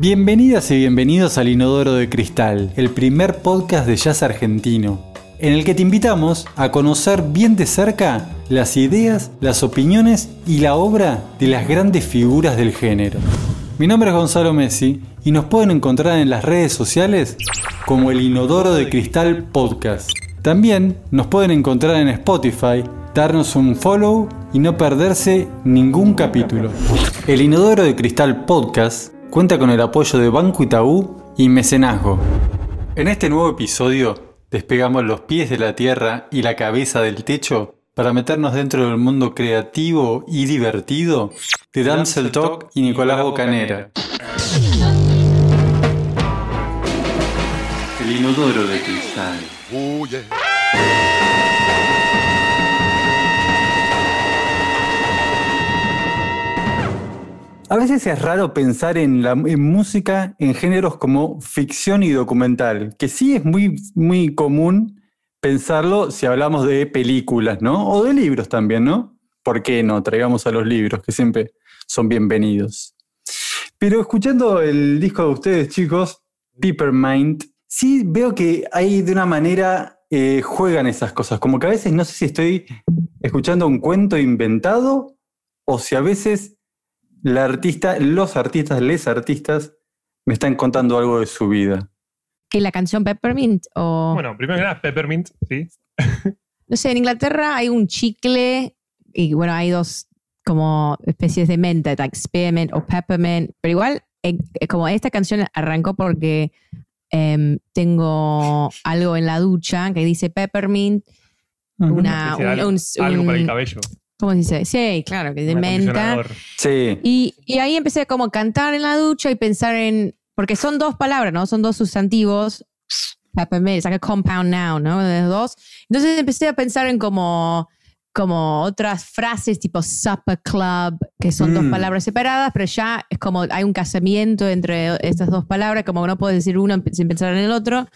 Bienvenidas y bienvenidos al Inodoro de Cristal, el primer podcast de jazz argentino, en el que te invitamos a conocer bien de cerca las ideas, las opiniones y la obra de las grandes figuras del género. Mi nombre es Gonzalo Messi y nos pueden encontrar en las redes sociales como el Inodoro de Cristal Podcast. También nos pueden encontrar en Spotify, darnos un follow y no perderse ningún capítulo. El Inodoro de Cristal Podcast cuenta con el apoyo de Banco Itaú y Mecenazgo. En este nuevo episodio despegamos los pies de la tierra y la cabeza del techo para meternos dentro del mundo creativo y divertido de Damsel Talk y Nicolás Bocanera. El inodoro de cristal. A veces es raro pensar en, música en géneros como ficción y documental, que sí es muy, muy común pensarlo si hablamos de películas, ¿no? O de libros también, ¿no? ¿Por qué no? Traigamos a los libros, que siempre son bienvenidos. Pero escuchando el disco de ustedes, chicos, Peppermint, sí veo que hay de una manera eh, juegan esas cosas, como que a veces no sé si estoy escuchando un cuento inventado o si a veces la artista, los artistas, les artistas me están contando algo de su vida. ¿Que la canción Peppermint? O... Bueno, primero que nada, Peppermint, sí. no sé, en Inglaterra hay un chicle y bueno, hay dos como especies de menta, like spearmint o peppermint, pero igual, como esta canción arrancó porque em, tengo algo en la ducha que dice peppermint, una, algo para el cabello. ¿Cómo se dice? Sí, claro, que de menta. Sí. Y, y, ahí empecé como a cantar en la ducha y pensar en. Porque son dos palabras, ¿no? Son dos sustantivos. Peppermint, es like a compound noun, ¿no? De dos. Entonces empecé a pensar en como, como otras frases tipo supper club, que son dos mm. palabras separadas, pero ya es como hay un casamiento entre estas dos palabras, como no puedo decir uno sin pensar en el otro.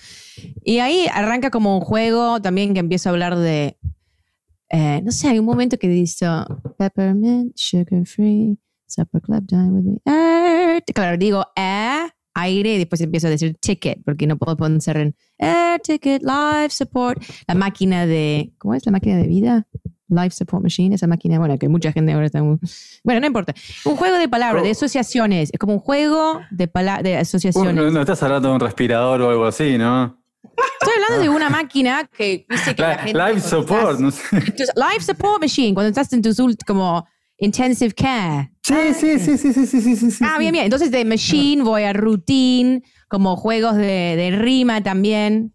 Y ahí arranca como un juego también que empiezo a hablar de eh, no sé, hay un momento que dice peppermint, sugar free, supper club, dine with me. Air. Claro, digo air, aire y después empiezo a decir ticket porque no puedo poner en air ticket, life support, la máquina de, ¿cómo es la máquina de vida? Life Support Machine, esa máquina, bueno, que mucha gente ahora está... Bueno, no importa. Un juego de palabras, de oh. asociaciones. Es como un juego de, de asociaciones. no, no estás hablando de un respirador o algo así, ¿no? Estoy hablando de una máquina que dice que la, gente. Life support, no sé. Life support machine, cuando estás en tus como intensive care. Sí, sí, sí, sí, sí, sí, sí, sí. Ah, bien, bien. Entonces de machine voy a routine, como juegos de, de rima también.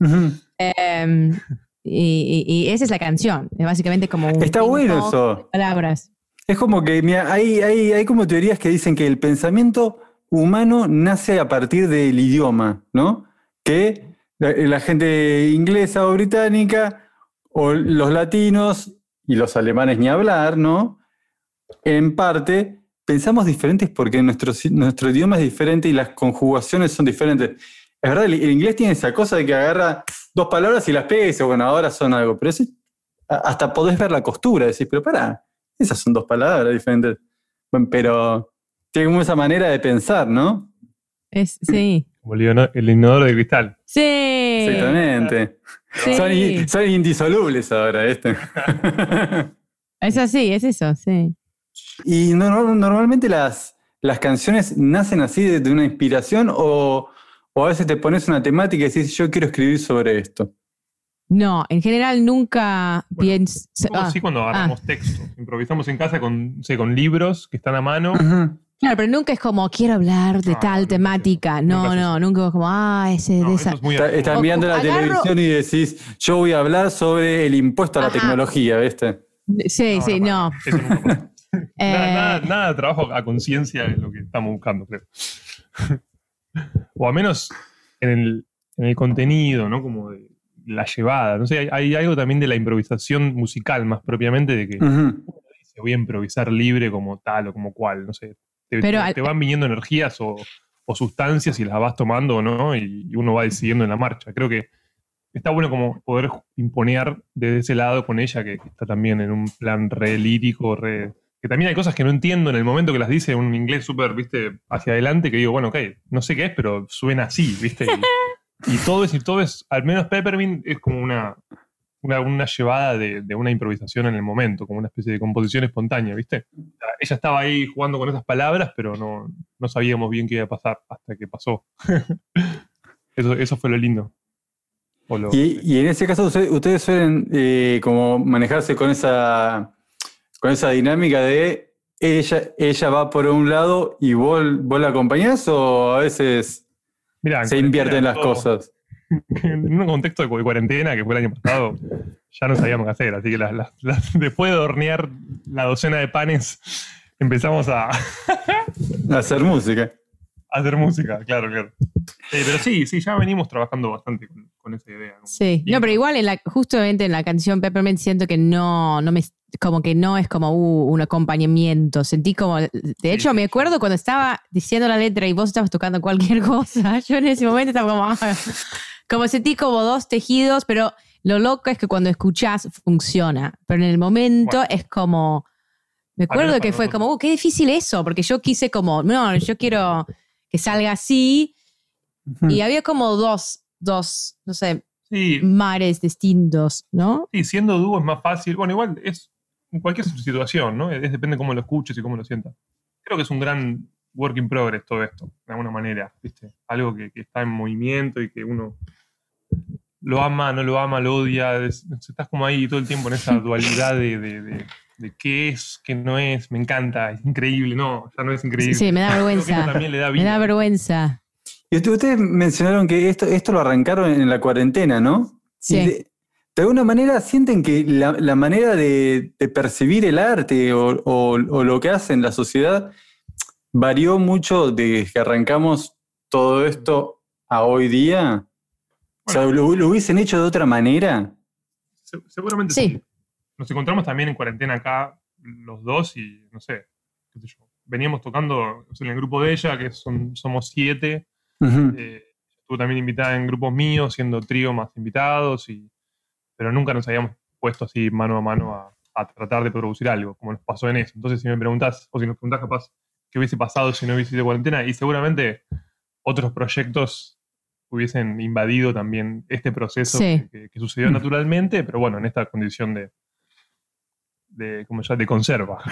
Em, y, y, esa es la canción. Es básicamente como un. Está bueno eso. Palabras. Es como que, mira, hay, hay, hay como teorías que dicen que el pensamiento humano nace a partir del idioma, ¿no? Que la, gente inglesa o británica, o los latinos y los alemanes ni hablar, ¿no? En parte, pensamos diferentes porque nuestro, nuestro idioma es diferente y las conjugaciones son diferentes. Es verdad, el, inglés tiene esa cosa de que agarra dos palabras y las pega y dice, bueno, ahora son algo, pero hasta podés ver la costura, decís, pero para, esas son dos palabras diferentes. Bueno, pero tiene como esa manera de pensar, ¿no? Es, sí. Como el inodoro de cristal. Sí. Exactamente. Son, indisolubles ahora, este. es así, es eso, sí. Y normalmente las, las canciones nacen así de, una inspiración o, a veces te pones una temática y dices, yo quiero escribir sobre esto. No, en general nunca pienso. Ah, sí, cuando agarramos ah. texto. Improvisamos en casa con, con libros que están a mano. Claro, pero nunca es como quiero hablar de tal temática. No, no, nunca es como, ah, ese de esa. Estás mirando la televisión y decís, yo voy a hablar sobre el impuesto a la tecnología, ¿viste? Sí, sí, no. Eh, nada, nada, de trabajo a conciencia es lo que estamos buscando, creo. o al menos en el, en el contenido, ¿no? Como de la llevada. No sé, hay, algo también de la improvisación musical, más propiamente, de que voy a improvisar libre como tal o como cual, no sé te, van viniendo energías o, sustancias y las vas tomando, ¿no? Y, uno va decidiendo en la marcha. Creo que está bueno como poder imponer desde ese lado con ella, que, está también en un plan re lírico, re que también hay cosas que no entiendo en el momento que las dice un inglés súper, viste, hacia adelante, que digo, bueno, ok, no sé qué es, pero suena así, viste. Y, todo es, y todo es, al menos Peppermint es como una, una, llevada de, una improvisación en el momento, como una especie de composición espontánea, ¿viste? Ella estaba ahí jugando con esas palabras, pero no, no sabíamos bien qué iba a pasar hasta que pasó. eso, eso fue lo lindo. Y, en ese caso ustedes, suelen eh, como manejarse con esa, con esa dinámica de ella, ella va por un lado y vos, vos la acompañás o a veces se invierten las cosas. En un contexto de cuarentena que fue el año pasado, ya no sabíamos qué hacer, así que después de hornear la docena de panes, empezamos a... a hacer música. A hacer música, claro, claro. Eh, pero sí, sí, ya venimos trabajando bastante con, esa idea. Sí, no, pero igual en la, justamente en la canción Peppermint siento que no, no me, como que no es como uh, un acompañamiento. Sentí como, de hecho, me acuerdo cuando estaba diciendo la letra y vos estabas tocando cualquier cosa. Yo en ese momento estaba como, ah, como sentí como dos tejidos, pero lo loco es que cuando escuchás funciona. Pero en el momento es como, me acuerdo que fue como, uh, qué difícil eso, porque yo quise como, no, yo quiero que salga así y había como dos, dos, no sé, mares distintos, ¿no? Sí, siendo dúo es más fácil. Bueno, igual es en cualquier situación, ¿no? Es, depende cómo lo escuches y cómo lo sientas. Creo que es un gran work in progress todo esto, de alguna manera, ¿viste? Algo que, está en movimiento y que uno lo ama, no lo ama, lo odia. estás como ahí todo el tiempo en esa dualidad de, de, qué es, qué no es. Me encanta, es increíble. No, ya no es increíble. Sí, me da vergüenza. me da vergüenza. Y ustedes mencionaron que esto, esto lo arrancaron en la cuarentena, ¿no? Sí. De, alguna manera sienten que la, manera de, percibir el arte o, lo que hace en la sociedad varió mucho desde que arrancamos todo esto a hoy día. O sea, ¿lo, hubiesen hecho de otra manera? Seguramente sí. Nos encontramos también en cuarentena acá los dos y no sé, qué sé yo. Veníamos tocando en el grupo de ella, que son, somos siete eh, estuvo también invitada en grupos míos, siendo trío más invitados, y, pero nunca nos habíamos puesto así mano a mano a, tratar de producir algo, como nos pasó en eso. Entonces, si me preguntas, o si nos preguntas capaz qué hubiese pasado si no hubiese sido cuarentena, y seguramente otros proyectos hubiesen invadido también este proceso que, sucedió naturalmente, pero bueno, en esta condición de, de como ya, de conserva.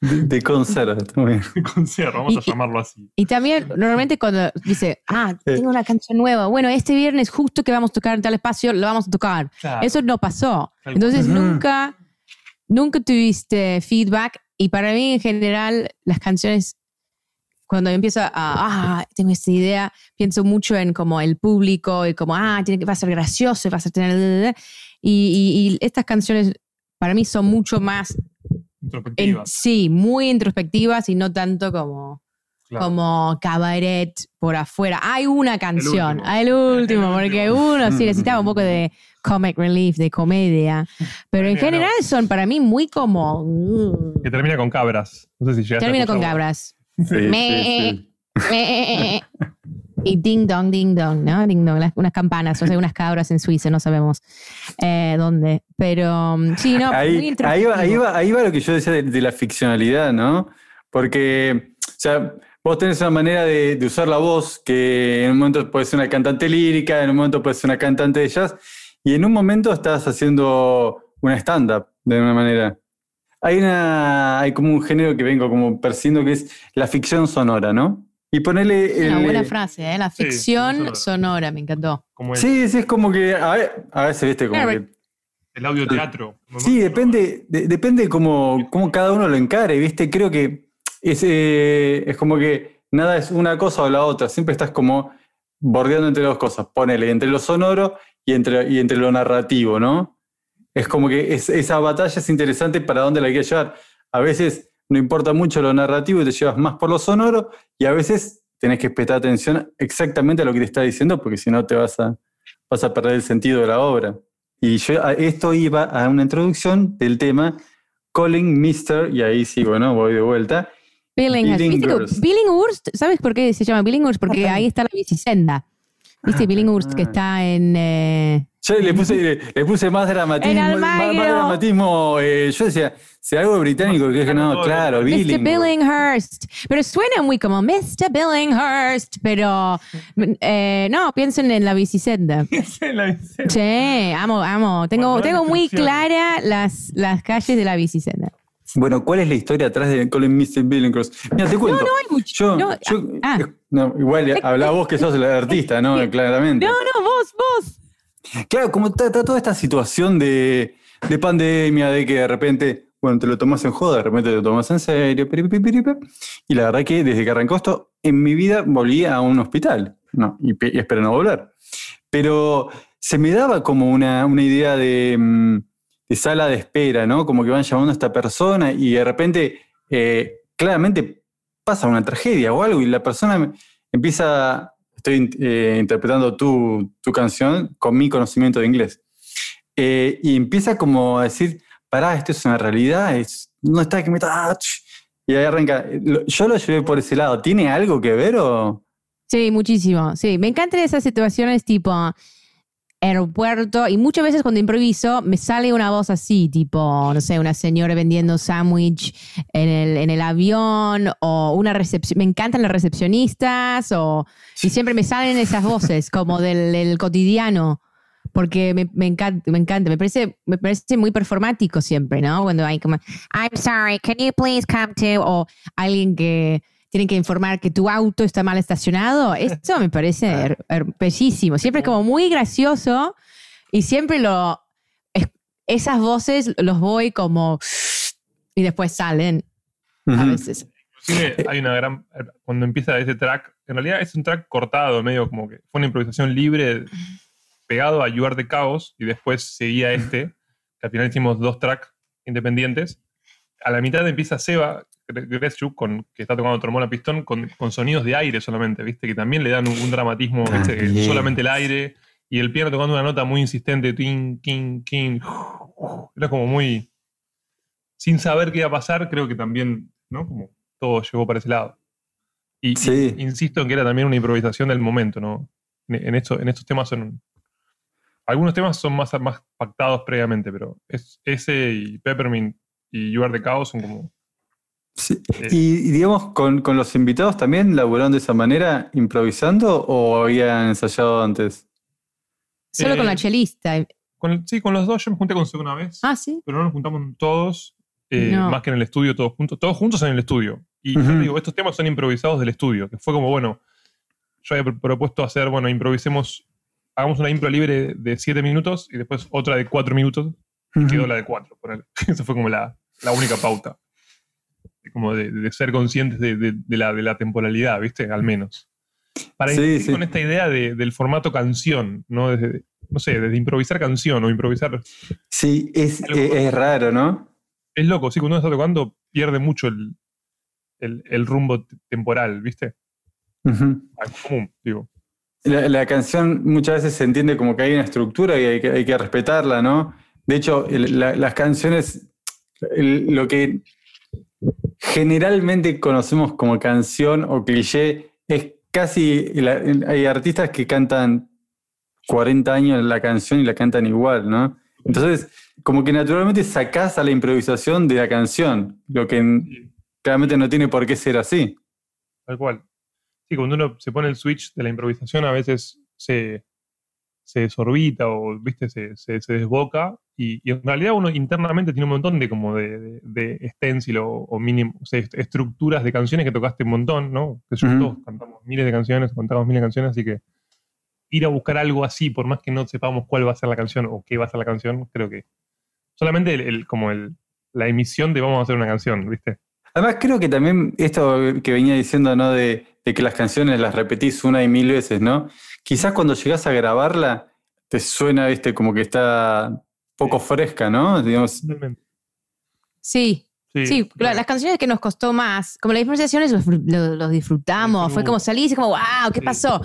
De, conserva, también. De conserva, vamos a llamarlo así. Y también, normalmente cuando dice, ah, tengo una canción nueva, bueno, este viernes justo que vamos a tocar en tal espacio, lo vamos a tocar. Eso no pasó. Entonces nunca, nunca tuviste feedback y para mí en general las canciones, cuando empiezo a, ah, tengo esta idea, pienso mucho en como el público y como, ah, tiene que, va a ser gracioso, va a ser tener... y estas canciones para mí son mucho más sí, muy introspectivas y no tanto como, como cabaret por afuera. Hay una canción, el último, porque uno sí necesitaba un poco de comic relief, de comedia. Pero en general son para mí muy como. Que termina con cabras. No sé si Termina con cabras. Me, y ding dong, ding dong, ¿no? Ding dong, unas campanas, o sea, unas cabras en Suiza, no sabemos eh, dónde. Pero mm, sí, no, ahí, ahí, va, ahí, va, ahí va lo que yo decía de, la ficcionalidad, ¿no? Porque, o sea, vos tenés una manera de, usar la voz que en un momento puede ser una cantante lírica, en un momento puede ser una cantante de jazz, y en un momento estás haciendo una stand-up de una manera. Hay, una, hay como un género que vengo como persiguiendo que es la ficción sonora, ¿no? Y ponerle. Una buena frase, ¿eh? La ficción sonora. me encantó. sí, sí, es como que. A, ver, a veces, viste, como que. El audio teatro. Sí, depende, de, depende cómo, cómo, cada uno lo encare, ¿viste? Creo que es, eh, es como que nada es una cosa o la otra. Siempre estás como bordeando entre dos cosas. Ponele entre lo sonoro y entre, y entre lo narrativo, ¿no? Es como que esa batalla es interesante para dónde la quieres llevar. A veces no importa mucho lo narrativo y te llevas más por lo sonoro y a veces tenés que prestar atención exactamente a lo que te está diciendo porque si no te vas a, vas a perder el sentido de la obra. Y yo, esto iba a una introducción del tema Calling Mr. y ahí sí, bueno, voy de vuelta. Billinghurst, ¿sabes por qué se llama Billinghurst? Porque ahí está la bicisenda. ¿Viste? Ah, Billinghurst que está en... Eh, yo le puse, le, puse más dramatismo. Más, dramatismo. Eh, yo decía, Si algo británico que es que no, claro, Mr. Billing. Billinghurst. Pero suena muy como Mr. Billinghurst, pero eh, no, piensen en la bicicenda. Sí, amo, amo. Tengo, Bueno, tengo muy clara las, las calles de la bicicenda. Bueno, ¿cuál es la historia atrás de Colin Mr. Billinghurst? Mira, te cuento. no hay mucho. Yo, no, yo- ah. no, igual habla vos que sos el artista, ¿no? Claramente. No, no, vos, vos. Claro, como está, está toda esta situación de, de pandemia, de que de repente, bueno, te lo tomas en joda, de repente te lo tomas en serio, y la verdad que desde que arrancó esto, en mi vida volví a un hospital, no, y espero no volver. Pero se me daba como una, una idea de, mm, de sala de espera, ¿no? Como que van llamando a esta persona y de repente, eh, claramente pasa una tragedia o algo y la persona empieza, estoy eh, interpretando tu, tu canción con mi conocimiento de inglés, Eh, y empieza como a decir, pará, esto es una realidad, es, no está que me está... ah, ch", Y ahí arranca. Yo lo llevé por ese lado. ¿Tiene algo que ver o...? Sí, muchísimo. Sí, me encantan esas situaciones tipo aeropuerto y muchas veces cuando improviso me sale una voz así, tipo, no sé, una señora vendiendo sándwich en el, en el avión o una recepción. Me encantan las recepcionistas o, y siempre me salen esas voces como del, del cotidiano. Porque me, me encanta, me encanta, me parece, me parece muy performático siempre, ¿no? Cuando hay como, I'm sorry, can you please come to, o alguien que tienen que informar que tu auto está mal estacionado. Eso me parece bellísimo. Siempre es como muy gracioso y siempre lo. es- esas voces los voy como. y después salen a veces. Inclusive hay una gran. Cuando empieza ese track, en realidad es un track cortado, medio como que fue una improvisación libre pegado a You Are the Chaos y después seguía este, que al final hicimos dos tracks independientes. A la mitad empieza Seba Greschuk, con que está tocando trombón a pistón, con, con sonidos de aire solamente, ¿viste? Que también le dan un, un dramatismo, Ah, ¿viste? Solamente el aire y el piano tocando una nota muy insistente, tin, kin, kin. Era como muy. Sin saber qué iba a pasar, creo que también, ¿no? Como todo llegó para ese lado. Y, Sí. y insisto en que era también una improvisación del momento, ¿no? En, en esto, en estos temas son. Algunos temas son más, más pactados previamente, pero es, ese y Peppermint y You Are the Chaos son como. Sí. Eh. Y, y digamos, con, con los invitados también laburaron de esa manera, improvisando o habían ensayado antes? Solo Eh, con la chelista. Con, el- sí, con los dos yo me junté con Seba una vez, Ah, sí. pero no nos juntamos todos, eh, No. más que en el estudio, todos juntos, todos juntos en el estudio. Y yo digo, estos temas son improvisados del estudio, que fue como, bueno, yo había pro- propuesto hacer, bueno, improvisemos, hagamos una impro libre de 7 minutos y después otra de 4 minutos, y quedó la de 4. Esa fue como la, la única pauta. Como de, de ser conscientes de, de- de la, de la temporalidad, ¿viste? Al menos. Para Sí, con esta idea de- del formato canción, ¿no? Desde- no sé, desde improvisar canción o improvisar. Sí, es, Algo es- es raro, ¿no? Es loco, sí, cuando uno está tocando pierde mucho el, el- el rumbo temporal, ¿viste? Es común, digo. La, la canción muchas veces se entiende como que hay una estructura y hay que, hay que respetarla, ¿no? De hecho, el- la- las canciones, el- lo que generalmente conocemos como canción o cliché es casi, la- hay artistas que cantan 40 años la canción y la cantan igual, ¿no? Entonces, como que naturalmente sacás a la improvisación de la canción, lo que claramente no tiene por qué ser así. tal cual. Sí, cuando uno se pone el switch de la improvisación, a veces se, se desorbita o, ¿viste? Se, se- se desboca. Y, y en realidad uno internamente tiene un montón de como de, de, de stencil o, o mínimo, o sea, est- estructuras de canciones que tocaste un montón, ¿no? Que yo, Ujú. todos cantamos miles de canciones, contamos miles de canciones, así que ir a buscar algo así, por más que no sepamos cuál va a ser la canción o qué va a ser la canción, creo que solamente el, el- como el, la emisión de vamos a hacer una canción, ¿viste? Además, creo que también esto que venía diciendo, ¿no? De, de que las canciones las repetís una y mil veces, ¿no? Quizás cuando llegás a grabarla, te suena, viste, como que está poco fresca, ¿no? Digamos. Sí, sí, las canciones que nos costó más, como las improvisaciones los, los- los disfrutamos, fue como salir y como, wow, ¿qué Sí. pasó?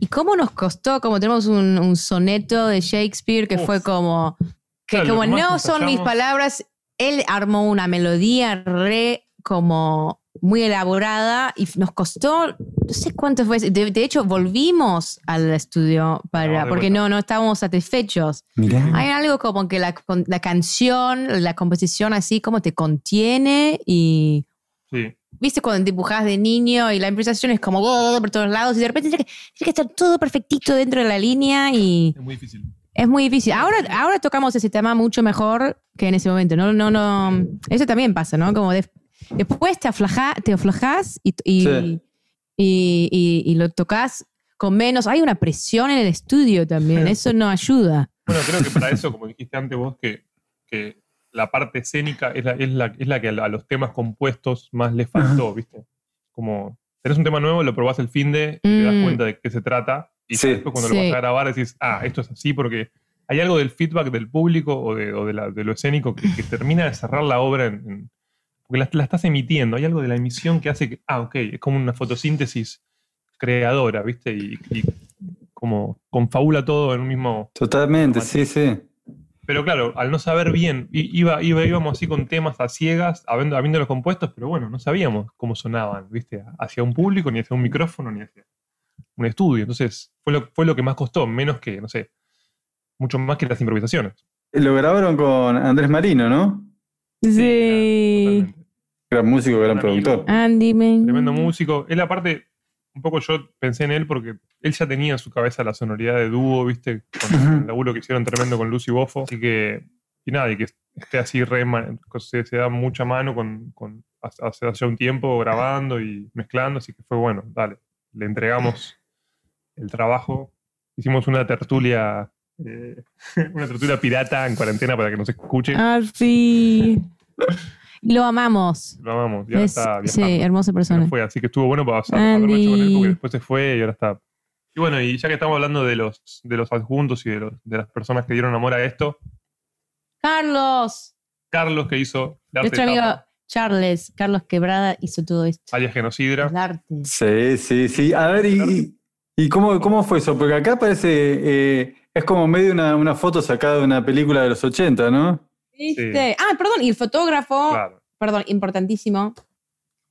¿Y cómo nos costó? Como tenemos un, un soneto de Shakespeare que Uf. fue como, que Claro, como no son mis palabras, él armó una melodía re como muy elaborada y nos costó, no sé cuánto fue. De, de hecho, volvimos al estudio para, de porque no, no estábamos satisfechos. Mirá. Hay algo como que la, la canción, la composición así como te contiene y... Sí. ¿Viste cuando te empujas de niño y la improvisación es como por todos lados y de repente tiene que, tiene que estar todo perfectito dentro de la línea y Es muy difícil. es muy difícil. Ahora, ahora tocamos ese tema mucho mejor que en ese momento. No, no, no. Eso también pasa, ¿no? Como de- después te, aflaja, te aflojas y, y, Sí. y, y- y lo tocas con menos. Hay una presión en el estudio también. Eso no ayuda. Bueno, creo que para eso, como dijiste antes vos, que, que la parte escénica es la, es la, es la que a, los temas compuestos más les faltó, ¿viste? Como tenés un tema nuevo, lo probás el fin de y te das Mm. cuenta de qué se trata. Y Sí. después cuando Sí. lo vas a grabar decís, ah, esto es así porque hay algo del feedback del público o de, o de, la- de lo escénico que, que termina de cerrar la obra en, en- porque la, la estás emitiendo. Hay algo de la emisión que hace que, ah, ok, es como una fotosíntesis creadora, ¿viste? Y, y como confabula todo en un mismo, Totalmente, sí, sí. pero claro, al no saber bien, iba, íbamos así con temas a ciegas, habiendo, habiendo los compuestos, pero bueno, no sabíamos cómo sonaban, ¿viste? Hacia un público, ni hacia un micrófono, ni hacia un estudio. Entonces, fue lo, fue lo que más costó, menos que, no sé, mucho más que las improvisaciones. Lo grabaron con Andrés Marino, ¿no? Sí. Gran músico, gran productor. Andy, man. Tremendo músico. Él, aparte, un poco yo pensé en él porque él ya tenía en su cabeza la sonoridad de dúo, ¿viste? Con el laburo que hicieron tremendo con Lucy Boffo. Así que, y nada, y que esté así re, se, se da mucha mano con, con hace, hace ya un tiempo grabando y mezclando, así que fue bueno, dale. Le entregamos el trabajo. Hicimos una tertulia, eh, una tertulia pirata en cuarentena para que nos escuche. Ah, sí. Lo amamos. Lo amamos. Y ahora Es- está sí, hermosa persona. fue, así que estuvo bueno para pasar, con él porque después se fue y ahora está. Y bueno, y ya que estamos hablando de los, de los adjuntos y de, los- de las personas que dieron amor a esto, Carlos. Carlos que hizo el arte Nuestro amigo tapa, Charles, Carlos Quebrada, hizo todo esto. alias Genocidra. El arte. Sí, sí, sí. A ver, ¿y, y- y cómo, cómo fue eso? Porque acá parece, eh, es como medio una, una foto sacada de una película de los 80, ¿no? ¿Viste? Ah, perdón, y el fotógrafo, Claro. perdón, importantísimo,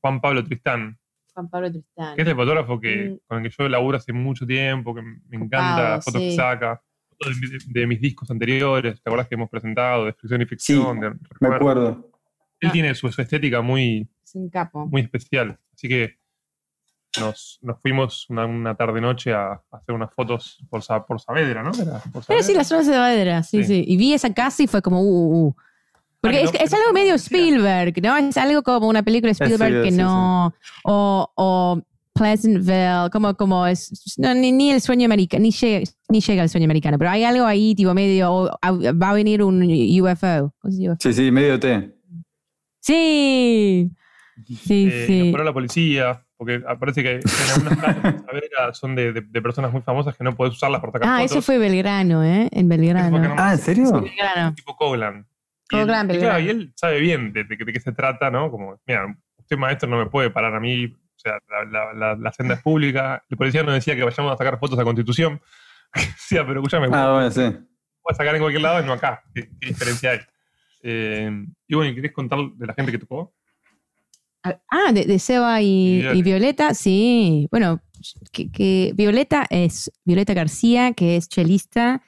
Juan Pablo Tristán, Juan Pablo Tristán. que es el fotógrafo que, Mm. con el que yo laburo hace mucho tiempo, que me encanta las fotos sí. que saca, fotos de, de mis discos anteriores, ¿te acuerdas que hemos presentado? De ficción y ficción, de Me acuerdo. Él Ah. tiene su, su estética muy, Es un capo. muy especial. Así que nos, nos fuimos una, una tarde-noche a, a hacer unas fotos por, Sa- por Saavedra, ¿no? Era por Pero sí, Saavedra. la zona de Saavedra, sí, sí, Sí. Y vi esa casa y fue como, uh, uh, uh. Porque Ah, es, no- es algo medio. Spielberg, ¿no? Es algo como una película de Spielberg sí, que sí, no. O, o Pleasantville, como, como es. No, ni, ni el sueño americano, ni llega, ni llega el sueño americano, pero hay algo ahí, tipo medio. o, a- va a venir un UFO. ¿Cómo se llama? Sí, sí, medio T. Sí. Sí, Eh, sí. la policía, porque parece que en algunas de Saavedra son de, de- de personas muy famosas que no puedes usarlas para sacar Ah, fotos. eso fue Belgrano, ¿eh? En Belgrano. Ah, ¿en serio? Belgrano. tipo Coglan. Coglan, Belgrano. claro, y él sabe bien de, de- de qué se trata, ¿no? Como, mira, usted maestro no me puede parar a mí, o sea, la, la- la- la senda es pública. El policía nos decía que vayamos a sacar fotos a Constitución. Decía, pero escúchame, Ah, bueno, sí. puedes sacar en cualquier lado y no acá. ¿Qué, qué diferencia hay? Eh, y bueno, ¿querés contar de la gente que tocó? Ah, de, de Seba y, Y y Violeta, sí. Bueno, que, que Violeta es Violeta García, que es chelista,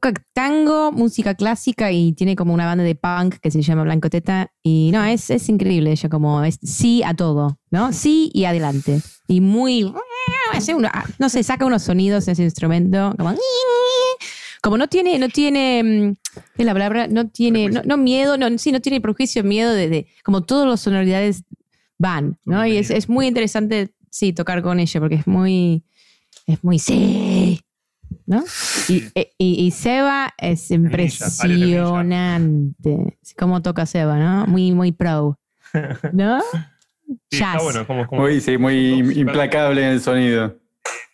toca tango, música clásica y tiene como una banda de punk que se llama Blanco Teta. Y no, es, es increíble ella, como es sí a todo, ¿no? Sí y adelante. Y muy. hace uno- ah, no sé, saca unos sonidos ese instrumento, como. Como no tiene, no tiene, mm, ¿qué es la palabra? No tiene, no, no miedo, no, sí, no tiene prejuicio, miedo de, de- como todas las sonoridades van, ¿no? Y es, es muy interesante, sí, tocar con ella, porque es muy, es muy, sí, ¿no? Y, e- y, y Seba es impresionante. Cómo toca Seba, ¿no? Muy, muy pro. ¿no? Sí, Jazz. está bueno, como, como- Muy, sí, muy im- implacable en el sonido.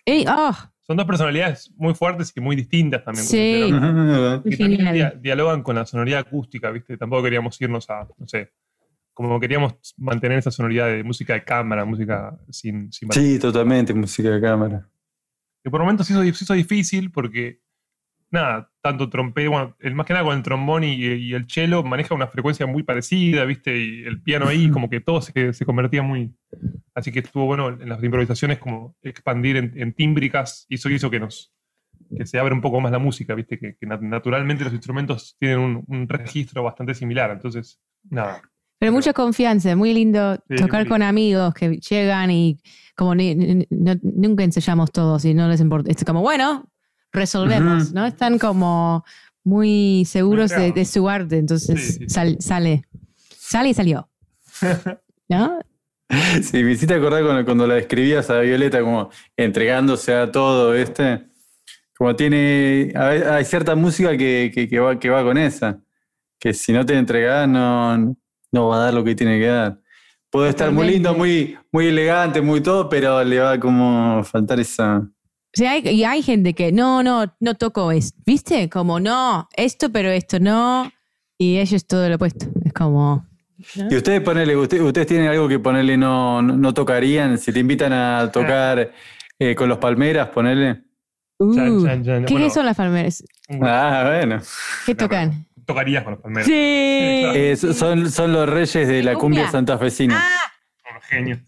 Ey, oh, son dos personalidades muy fuertes y muy distintas también. Sí. Que también dia- dialogan con la sonoridad acústica, ¿viste? Tampoco queríamos irnos a, no sé, como queríamos mantener esa sonoridad de música de cámara, música sin... sin Sí, totalmente, música de cámara. Que por momentos se hizo, se hizo difícil porque nada, tanto trompeta, bueno, el, más que nada con el trombón y, el cello maneja una frecuencia muy parecida, ¿viste? Y el piano ahí, como que todo se, se convertía muy. Así que estuvo bueno en las improvisaciones como expandir en, tímbricas y eso hizo que nos que se abra un poco más la música, ¿viste? Que, naturalmente los instrumentos tienen un, registro bastante similar, entonces, nada. Pero mucha confianza, muy lindo tocar con amigos que llegan y como nunca ensayamos todos y no les importa. Es como, bueno, resolvemos, ¿no? Están como muy seguros de, su arte, entonces sale, sale y salió. ¿No? Sí, me hiciste acordar cuando, cuando la describías a Violeta como entregándose a todo, ¿viste? Como tiene, hay cierta música que, que, va, que va con esa, que si no te entregas no, no va a dar lo que tiene que dar. Puede estar muy lindo, muy, muy elegante, muy todo, pero le va como faltar esa, Sí, hay, y hay gente que no, no, no toco esto, ¿viste? Como no, esto, pero esto no. Y ellos todo lo opuesto. Es como. Y ustedes ponele, ustedes tienen algo que ponerle no, no, tocarían. Si te invitan a tocar eh, con los palmeras, ponele. Uh, ¿Qué son las palmeras? Ah, bueno. ¿Qué tocan? Tocarías con los palmeras. Sí. Eh, son, son los reyes de la cumbia, santafesina. Ah. Los genios.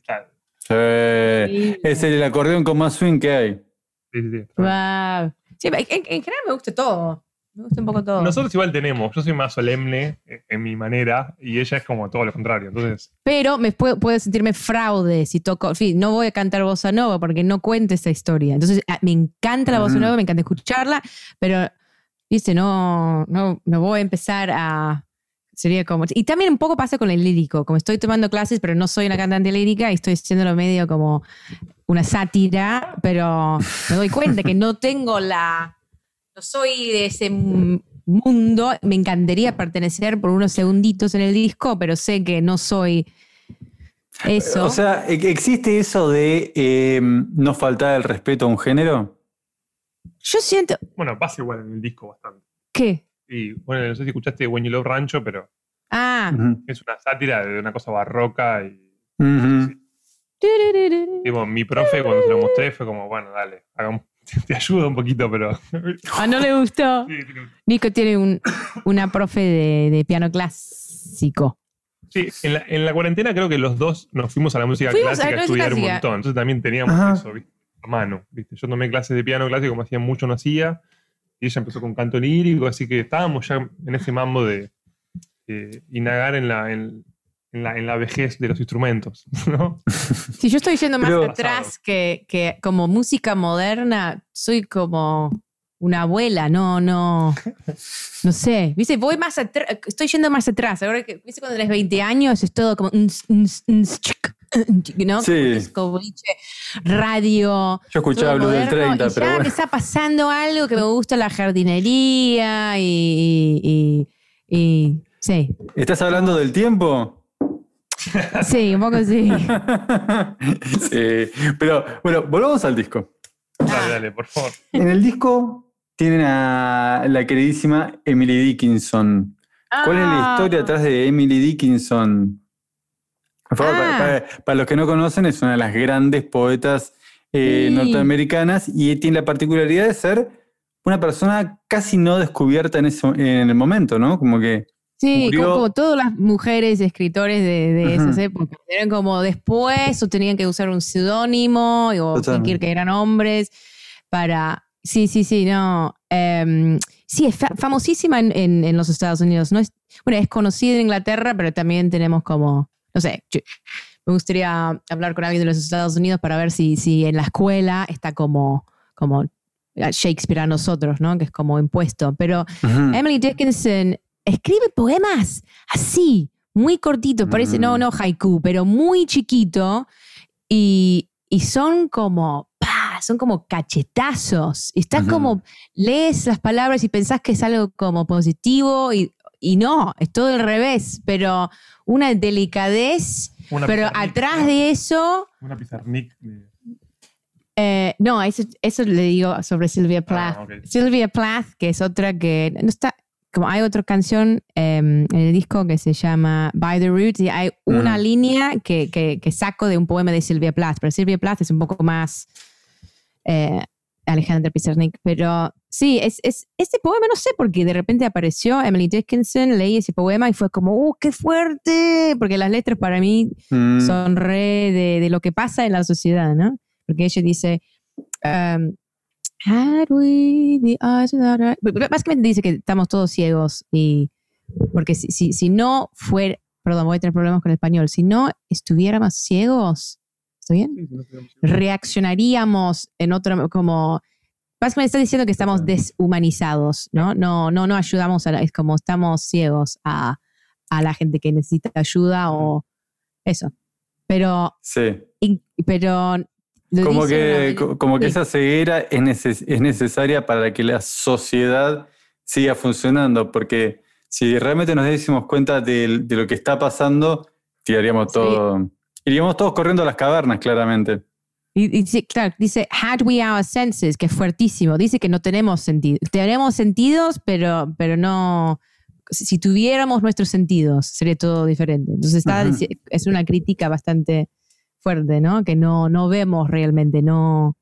Es el acordeón con más swing que hay. Sí, sí, sí. en, general me gusta todo. Me gusta un poco todo. Nosotros igual tenemos. Yo soy más solemne eh, en mi manera y ella es como todo lo contrario. Entonces. Pero me puedo, sentirme fraude si toco. En fin, no voy a cantar bossa nova porque no cuento esa historia. Entonces, ah, me encanta la bossa nova, me encanta escucharla, pero, viste, no, no, no voy a empezar a Sería como. Y también un poco pasa con el lírico. Como estoy tomando clases, pero no soy una cantante lírica y estoy haciéndolo medio como una sátira, pero me doy cuenta que no tengo la. No soy de ese mundo. Me encantaría pertenecer por unos segunditos en el disco, pero sé que no soy eso. O sea, ¿e-, ¿existe eso de em, no faltar el respeto a un género? Yo siento. Bueno, pasa igual en el disco bastante. ¿Qué? Y bueno, no sé si escuchaste When You Love Rancho, pero ah. es una sátira de una cosa barroca y. mi profe cuando se lo mostré fue como, bueno, dale, te ayudo un poquito, pero. Ah, no le gustó. Nico tiene un, una profe de, piano clásico. Sí, en la, en la, cuarentena creo que los dos nos fuimos a la música clásica a, estudiar un montón. Entonces también teníamos eso, a mano. ¿viste? Yo tomé clases de piano clásico, como hacía mucho no hacía y ella empezó con canto lírico, así que estábamos ya en ese mambo de indagar en la, en, la, vejez de los instrumentos, ¿no? Si yo estoy yendo más atrás que, que, como música moderna, soy como una abuela, no, no, no sé, ¿viste? Voy más atrás, estoy yendo más atrás, ahora que, ¿viste? Cuando tenés 20 años es todo como... ¿no? Sí. radio. Yo escuchaba Blue del 30, pero. Ya me está pasando algo que me gusta la jardinería y. y, sí. ¿Estás hablando del tiempo? Sí, un poco sí. sí. Pero bueno, volvamos al disco. Dale, dale, por favor. En el disco tienen a la queridísima Emily Dickinson. ¿Cuál es la historia ah. atrás de Emily Dickinson? Ah. para, los que no conocen, es una de las grandes poetas eh, norteamericanas y tiene la particularidad de ser una persona casi no descubierta en, ese, en el momento, ¿no? Como que. Sí, como, todas las mujeres escritores de, de esas épocas. Eran como después o tenían que usar un seudónimo o fingir que eran hombres para. Sí, sí, sí, no. Em, sí, es famosísima en, en, los Estados Unidos. No es, bueno, es conocida en Inglaterra, pero también tenemos como no sé, me gustaría hablar con alguien de los Estados Unidos para ver si, si en la escuela está como, como Shakespeare a nosotros, ¿no? Que es como impuesto. Pero Emily Dickinson escribe poemas así, muy cortito, parece, no, no haiku, pero muy chiquito. Y, y son como, son como cachetazos. Estás como, lees las palabras y pensás que es algo como positivo y, y no, es todo al revés, pero una delicadez, pero atrás de eso... Una pizarnik. Eh, no, eso, eso, le digo sobre Silvia ah, Plath. Silvia Plath, que es otra que no está, como hay otra canción em, en el disco que se llama By the Roots y hay una línea que, que, saco de un poema de Silvia Plath, pero Silvia Plath es un poco más, eh, Alejandra Pizarnik, pero sí, es, es, este poema no sé por qué de repente apareció Emily Dickinson, leí ese poema y fue como, ¡uh, qué fuerte! Porque las letras para mí Mm, son re de, de lo que pasa en la sociedad, ¿no? Porque ella dice, um, had we the eyes without our-" Básicamente dice que estamos todos ciegos y porque si, si, si no fuera, perdón, voy a tener problemas con el español, si no estuviéramos ciegos, ¿está bien? Sí, no reaccionaríamos en otro, como, básicamente está diciendo que estamos deshumanizados, ¿no? No, no, no ayudamos a la, es como estamos ciegos a, a la gente que necesita ayuda o eso. Pero, sí. in- pero lo Como que, de como que sí. esa ceguera es, neces- es necesaria para que la sociedad siga funcionando, porque si realmente nos diésemos cuenta del- de, lo que está pasando, tiraríamos Sí. todo. Iríamos todos corriendo a las cavernas, claramente. Y, y dice, claro, dice, had we our senses, que es fuertísimo. Dice que no tenemos sentido. Tenemos sentidos, pero, pero no. Si, tuviéramos nuestros sentidos, sería todo diferente. Entonces, está, Ajá. es una crítica bastante fuerte, ¿no? Que no, no vemos realmente, no,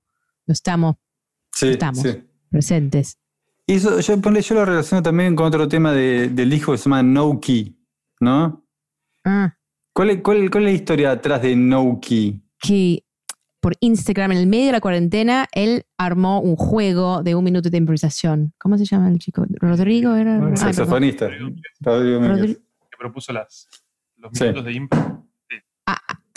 no estamos Sí, Estamos. sí. presentes. Y eso, yo, ponle, yo lo relaciono también con otro tema de- del disco que se llama No Key, ¿no? Ah, ¿Cuál es, cuál, cuál es la historia atrás de No Key? que por Instagram, en el medio de la cuarentena, él armó un juego de un minuto de improvisación. ¿Cómo se llama el chico? ¿Rodrigo era? Bueno, Ah. Saxofonista. Rodrigo Míguez. Rodri- Que propuso las, los Sí. minutos de impro,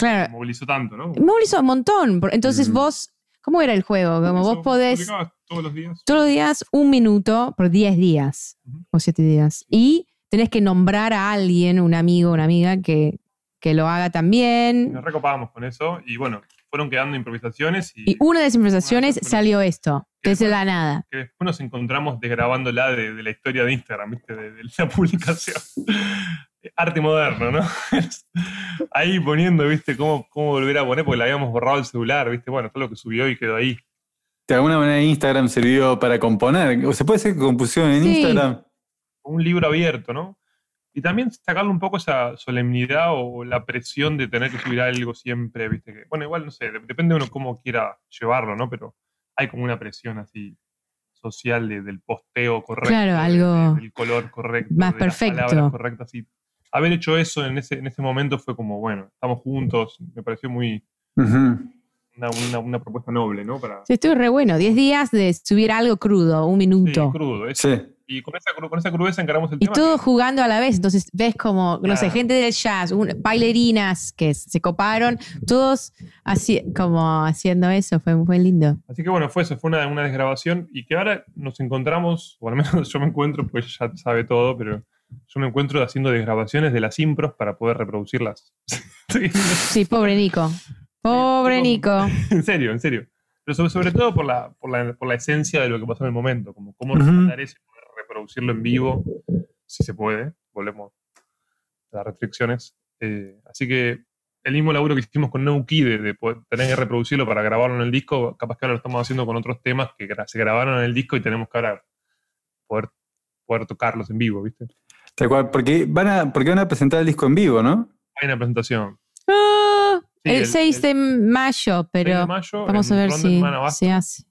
Claro, movilizó tanto, ¿no? movilizó un montón. Entonces Mm. vos, ¿cómo era el juego? Como vos podés todos los días. todos los días un minuto por 10 días o 7 días. Y tenés que nombrar a alguien, un amigo, una amiga que, que lo haga también. Nos recopábamos con eso y bueno, fueron quedando improvisaciones y, Y una de las improvisaciones de salió esto, desde la nada. que después nos encontramos desgrabándola de, de la historia de Instagram, ¿viste? De, de la publicación. Arte moderno, ¿no? ahí poniendo, ¿viste? Cómo, cómo volver a poner, porque le habíamos borrado el celular, ¿viste? Bueno, todo lo que subió y quedó ahí. De alguna manera Instagram sirvió para componer. O se puede decir que compusieron en Sí. Instagram. Un libro abierto, ¿no? Y también sacarle un poco esa solemnidad o la presión de tener que subir algo siempre, ¿viste? Que, bueno, igual, no sé, de- depende de uno cómo quiera llevarlo, ¿no? Pero hay como una presión así social de- del posteo correcto. Claro, algo de- del color correcto. más de las perfecto. palabras correctas. Y haber hecho eso en ese, en ese momento fue como, bueno, estamos juntos. Me pareció muy una, una- una propuesta noble, ¿no? Para, Sí, estuvo re bueno. 10 días de subir algo crudo, un sí, minuto. crudo. eso. Sí. Y con esa, con esa crudeza encaramos el y tema. todo que- jugando a la vez. Entonces ves como, no sé, gente del jazz, un- bailarinas que se coparon, todos así, como haciendo eso. Fue muy lindo. Así que bueno, fue eso, fue una, una desgrabación y que ahora nos encontramos, o al menos yo me encuentro, pues ella ya sabe todo, pero yo me encuentro haciendo desgrabaciones de las impros para poder reproducirlas. Sí, Sí, pobre Nico. Pobre Nico. en serio, en serio. Pero sobre, sobre todo por la, por, la, por la esencia de lo que pasó en el momento, como cómo rescatar eso y poder reproducirlo en vivo, si se puede. Volvemos a las restricciones. Eh, así que el mismo laburo que hicimos con No Key de, de poder tener que reproducirlo para grabarlo en el disco, capaz que ahora lo estamos haciendo con otros temas que se grabaron en el disco y tenemos que ahora poder, poder tocarlos en vivo, ¿viste? Tal cual, porque van, a, porque van a presentar el disco en vivo, ¿no? Hay una presentación. Ah, Sí, el, el- 6 de mayo, 6 pero de mayo, vamos a ver si se hace.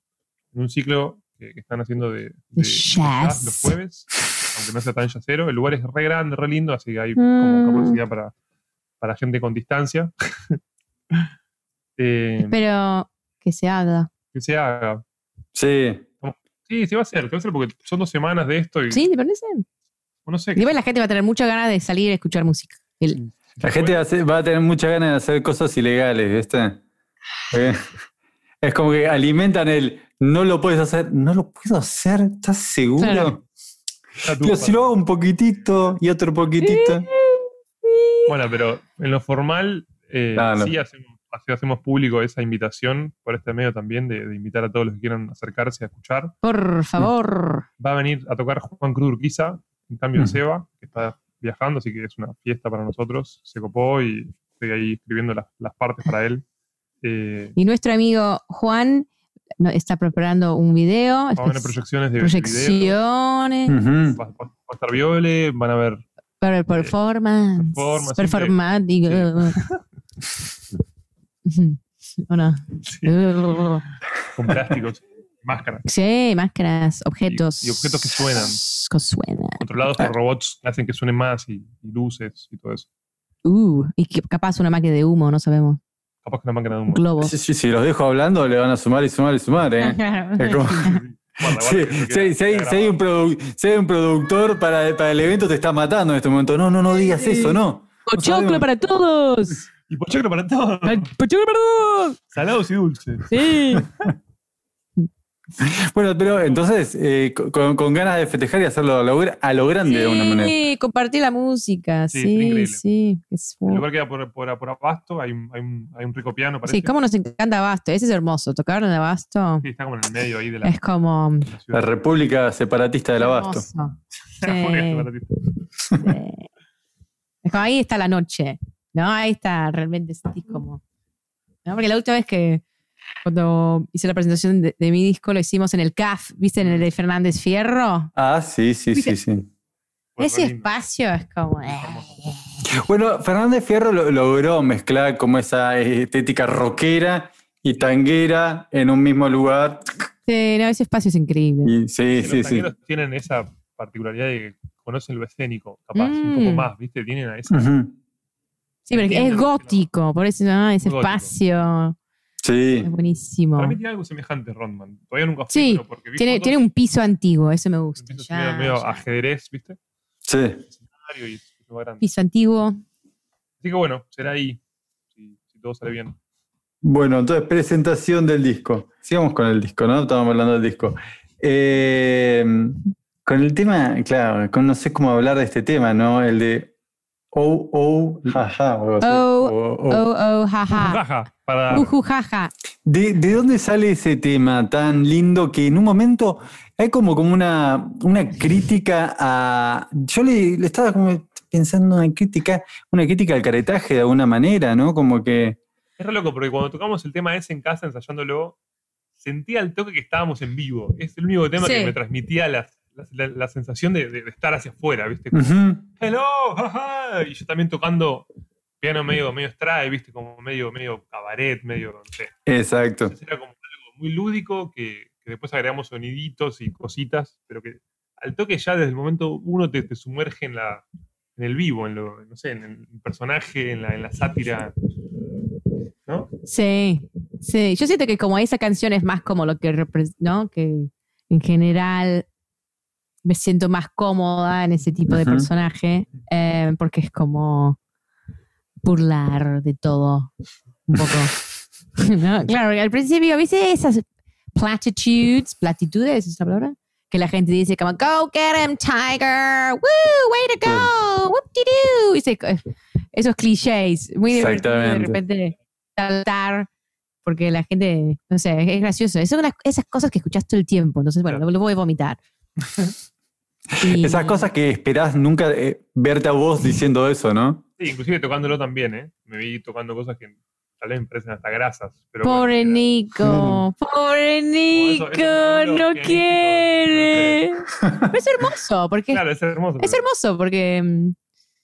en un ciclo que, que están haciendo de, jazz. los jueves, aunque no sea tan jazzero. El lugar es re grande, re lindo, así que hay Mm. como capacidad para, para gente con distancia. Eh, Pero que se haga. que se haga. Sí. Sí, se va a hacer, se va a hacer porque son dos semanas de esto y ¿Sí? ¿Te parece? No sé. Igual la gente va a tener muchas ganas de salir a escuchar música. El- La gente va a, hacer- va a tener muchas ganas de hacer cosas ilegales, ¿viste? Eh, Es como que alimentan el no lo puedes hacer. No lo puedo hacer, ¿estás seguro? Claro. Pero si lo hago un poquitito y otro poquitito. Bueno, pero en lo formal eh, Claro. sí hacemos, público esa invitación por este medio también de, de invitar a todos los que quieran acercarse a escuchar. Por favor. Va a venir a tocar Juan Cruz Urquiza, en cambio Mm. Seba, que está viajando, así que es una fiesta para nosotros. Se copó y estoy ahí escribiendo las, las partes para él. Eh, Y nuestro amigo Juan no- está preparando un video. va a haber proyecciones de de video. proyecciones. Ujú. Va, va- va a estar Viole, van a ver Para el performance. performance, Performático. ¿O no? sí, con plásticos. Máscaras. Sí, máscaras, objetos. Y, y objetos que suenan. Que suenan. Controlados por robots que hacen que suenen más y, y luces y todo eso. Uh, y que- capaz una máquina de humo, no sabemos. Capaz que una máquina de humo. Globos. Sí, sí, si los dejo hablando, le van a sumar y sumar y sumar, ¿eh? Como- Sí, eso si, hay, queda si hay un si hay un productor para, para el evento, te está matando en este momento. No, no, no digas eso, no. ¡Pochoclo para todos! Y pochoclo para todos. ¡Pochoclo para todos! Salados y dulces. Sí. Bueno, pero entonces, eh, con, con ganas de festejar y hacerlo a lo, gra- a lo grande de una manera. Sí, compartir la música. Sí, Sí, sí. Es El lugar queda por, por, por abasto, hay un, hay, un, hay un rico piano, parece. Sí, cómo nos encanta Abasto. Ese es hermoso. Tocar en Abasto Sí, está como en el medio ahí de la, es como de la. República Separatista del Abasto. Sí. Es como ahí está la noche, ¿no? Ahí está, realmente sentís como... ¿no? Porque la última vez que cuando hice la presentación de, de mi disco lo hicimos en el CAF, ¿viste? En el de Fernández Fierro. Ah, sí, sí, sí, sí. Ese espacio es como... eh, Bueno, Fernández Fierro lo- logró mezclar como esa estética rockera y tanguera en un mismo lugar. Sí, no, ese espacio es increíble. Y, sí, Sí, sí, los sí. tienen esa particularidad de que conocen lo escénico, capaz, un Mm. poco más, ¿viste? Tienen a esa. Sí, porque es gótico, por eso ¿no? ese Muy gótico. Sí. es buenísimo. Para mí tiene algo semejante Rodman. Todavía nunca fui, Sí, pero porque vi Tiene, fotos, tiene un piso antiguo, eso me un gusta. piso así Ya, medio, medio ya. ajedrez, ¿viste? Sí. Escenario y es más grande. Piso antiguo. Así que bueno, será ahí, si, si todo sale bien. Bueno, entonces presentación del disco. Sigamos con el disco, ¿no? Estábamos hablando del disco. Eh, con el tema, claro, con- no sé cómo hablar de este tema, ¿no? El de oh, oh, jaja. o algo así. Oh, Oh, jaja. Para. ¿De, de dónde sale ese tema tan lindo que en un momento hay como, como una, una crítica a. Yo le, le estaba como pensando una crítica, una crítica al caretaje de alguna manera, ¿no? Como que. Es re loco, porque cuando tocamos el tema ese en casa, ensayándolo, sentía al toque que estábamos en vivo. Es el único tema Sí. que me transmitía la, la- la- la sensación de, de- de estar hacia afuera, ¿viste? Como. ¡Hello! jaja", Y yo también tocando piano medio, medio stride, ¿viste? Como medio, medio cabaret, medio, no sé. Exacto. Entonces era como algo muy lúdico que, que después agregamos soniditos y cositas, pero que al toque ya desde el momento uno te, te sumerge en la en el vivo, en lo, no sé, en el personaje, en la, en la sátira. ¿No? Sí, sí. Yo siento que como esa canción es más como lo que ¿no? Que en general me siento más cómoda en ese tipo de personaje, eh, porque es como burlar de todo un poco. ¿No? Claro, al principio, ¿viste esas platitudes? ¿Platitudes es la palabra? Que la gente dice como, go get him, tiger, woo, way to go, whoop-de-doo. Esos clichés, muy divertido de repente saltar, porque la gente, no sé, es gracioso. Esas son las- esas cosas que escuchas todo el tiempo, entonces, bueno, lo, lo voy a vomitar. Y- Esas cosas que esperás nunca eh, verte a vos diciendo eso, ¿no? Sí, inclusive tocándolo también, ¿eh? Me vi tocando cosas que tal vez me parecen hasta grasas. Pero Pobre bueno, Nico, pobre Nico, eso no quiere. Pero es hermoso, porque Claro, es hermoso. es hermoso, porque mm,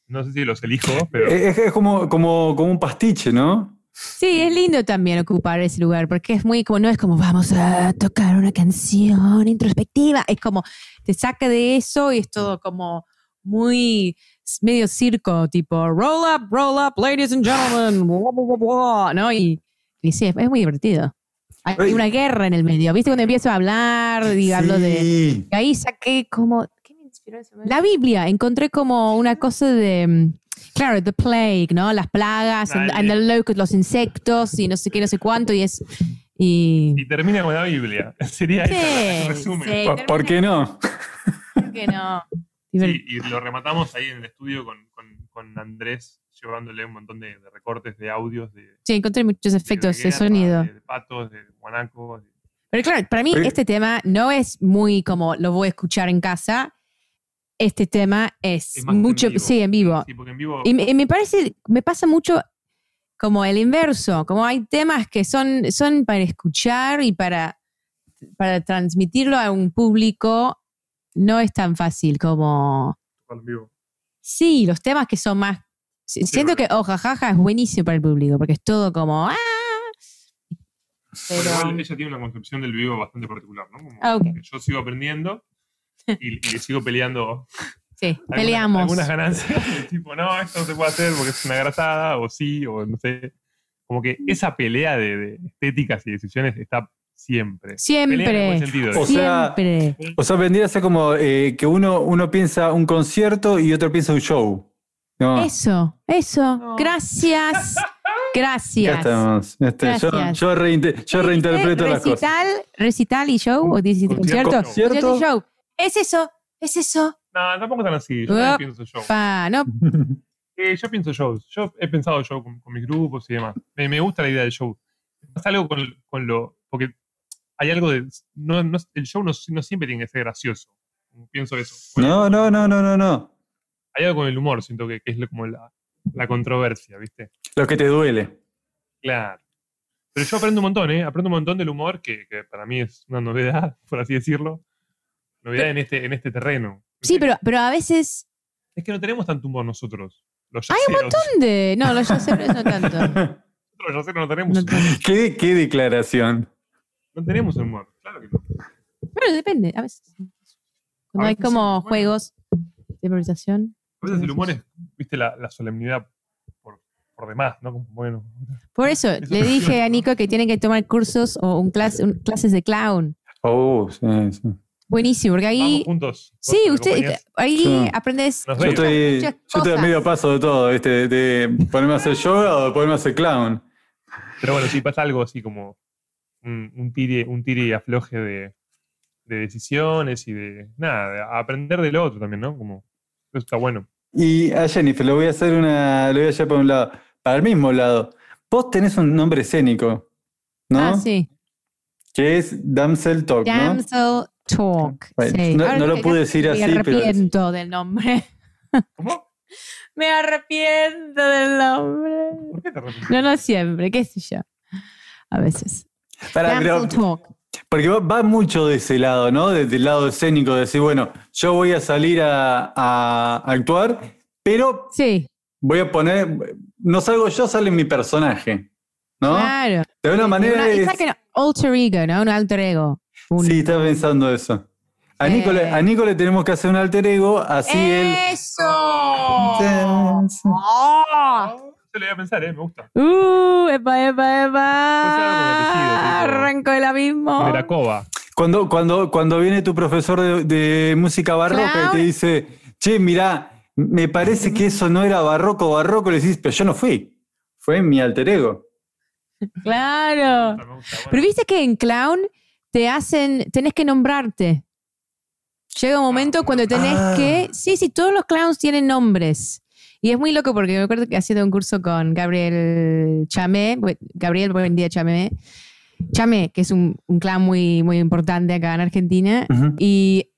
No sé si los elijo, pero Es, es como, como, como un pastiche, ¿no? sí, es lindo también ocupar ese lugar, porque es muy como, no es como vamos a tocar una canción introspectiva, es como te saca de eso y es todo como muy medio circo, tipo roll up, roll up, ladies and gentlemen, blah, blah, blah, blah, ¿no? Y, y sí, es, es muy divertido. Hay Ay. una guerra en el medio, ¿viste? Cuando empiezo a hablar y hablo de... Sí. Y ahí saqué como. ¿Qué me inspiró momento? La Biblia. Encontré como una cosa de. mm, Claro, the plague, ¿no? Las plagas, and, and the locusts, los insectos y no sé qué, no sé cuánto. Y es. Y. y termina con la Biblia. Sería esa la- el Sí, resumen. sí. ¿Por, por qué no? ¿Por qué no? Sí, Diver- y lo rematamos ahí en el estudio con, con, con Andrés, llevándole un montón de, de recortes de audios, de, Sí, encontré muchos de- efectos de de guerra, sonido. De, de patos, de guanacos. de- Pero claro, para mí este tema no es muy como lo voy a escuchar en casa. Este tema es, es más en mucho, vivo. sí, en vivo. Sí, porque en vivo. Y me, y me parece, me pasa mucho como el inverso, como hay temas que son, son para escuchar y para, para transmitirlo a un público, no es tan fácil como... vivo. Sí, los temas que son más... si- Siento que verdad. Ojajaja es buenísimo para el público, porque es todo como... "Ah". Pero... ella tiene una concepción del vivo bastante particular, ¿no? Como Ah, que yo sigo aprendiendo y, y le sigo peleando Sí, algunas- peleamos. algunas ganancias. tipo, no, esto no se puede hacer porque es una grasada, o sí, o no sé. Como que esa pelea de, de estéticas y decisiones está siempre. En Siempre. sentido. O sea, Siempre. O sea, vendría a ser como eh, que uno, uno piensa un concierto y otro piensa un show. ¿no? Eso, eso. No. Gracias. Ya Gracias. estamos. Este, yo, Gracias. yo, reinte- yo reinterpreto las cosas. recital, Recital y show, o Concierto, concierto. concierto. Concierto y show. Es eso, es eso. No, tampoco tan así. Yo pienso show. No, Eh, yo pienso shows. Yo he pensado show con, con mis grupos y demás. Me, me gusta la idea del show. Pasa algo con, con lo. Porque hay algo de. No, no- el show no, no siempre tiene que ser gracioso. Pienso eso. No, no, no, no, no, no. Hay algo con el humor, siento que, que es como la, la controversia, ¿viste? Lo que te duele. Claro. Pero yo aprendo un montón, ¿eh? Aprendo un montón del humor, que, que para mí es una novedad, por así decirlo. Novedad en este, en este terreno. sí, pero, pero a veces. Es que no tenemos tanto humor nosotros. Los Hay un yaceros. ¿Dónde? No, los yaceros no tanto. Nosotros los yaceros no tenemos, No. ¿Qué, qué declaración? No tenemos humor. Claro que no. Bueno, depende. A veces. Cuando A hay veces como sí, bueno. juegos de improvisación. A veces el humor es, viste, la, la solemnidad por, por demás, ¿no? Como, bueno, Por eso Eso le dije a ¿no? Nico que tiene que tomar cursos o un clase, un- clases de clown. Oh, sí, sí. Buenísimo, porque vamos ahí. juntos. vos Sí, me usted acompañás. ahí Sí. aprendes. Nos Yo estoy, muchas yo estoy a cosas. medio paso de todo, ¿viste? De, de ponerme a hacer yoga o de ponerme a hacer clown. Pero bueno, sí pasa algo así como un, un tire, un tire y afloje de, de decisiones y de. Nada, de aprender del otro también, ¿no? Como. Eso está bueno. Y a Jennifer, le voy a hacer una. Le voy a llevar para un lado. Para el mismo lado. Vos tenés un nombre escénico, ¿no? Ah, sí. Que es Damsel Talk, ¿no? Damsel Talk. Bueno, sí. no- lo pude decir me así, pero- arrepiento del nombre. ¿Cómo? Me arrepiento del nombre. ¿Por qué te arrepientes? No, no siempre, qué sé yo. A veces. Pará, pero- porque va, va mucho de ese lado, ¿no? Desde el lado escénico, de decir, bueno, yo voy a salir a, a actuar, pero Sí, voy a poner. No salgo yo, sale mi personaje. ¿no? claro. De alguna manera. Una- es- like alter ego, ¿no? Un alter ego. Un- Sí, estaba pensando eso. A Eh. Nico, le, a Nico le tenemos que hacer un alter ego, así él. ¡Eso! Sí, sí. ¡Oh! Le voy a pensar, ¿eh? Me gusta. ¡Uh! ¡Epa, epa, epa! Arranco el abismo. De la cova. Cuando, cuando, cuando viene tu profesor de, de música barroca y te dice, che, mirá, me parece que eso no era barroco, barroco, le decís, pero yo no fui. Fue mi alter ego. Claro. Me gusta, me gusta, bueno. Pero viste que en clown te hacen, tenés que nombrarte. Llega un momento cuando tenés Ah. que, sí, sí, todos los clowns tienen nombres. Y es muy loco porque me acuerdo que haciendo un curso con Gabriel Chamé, Gabriel buen día Chamé, Chamé, que es un, un clown muy, muy importante acá en Argentina. Ujú. Y,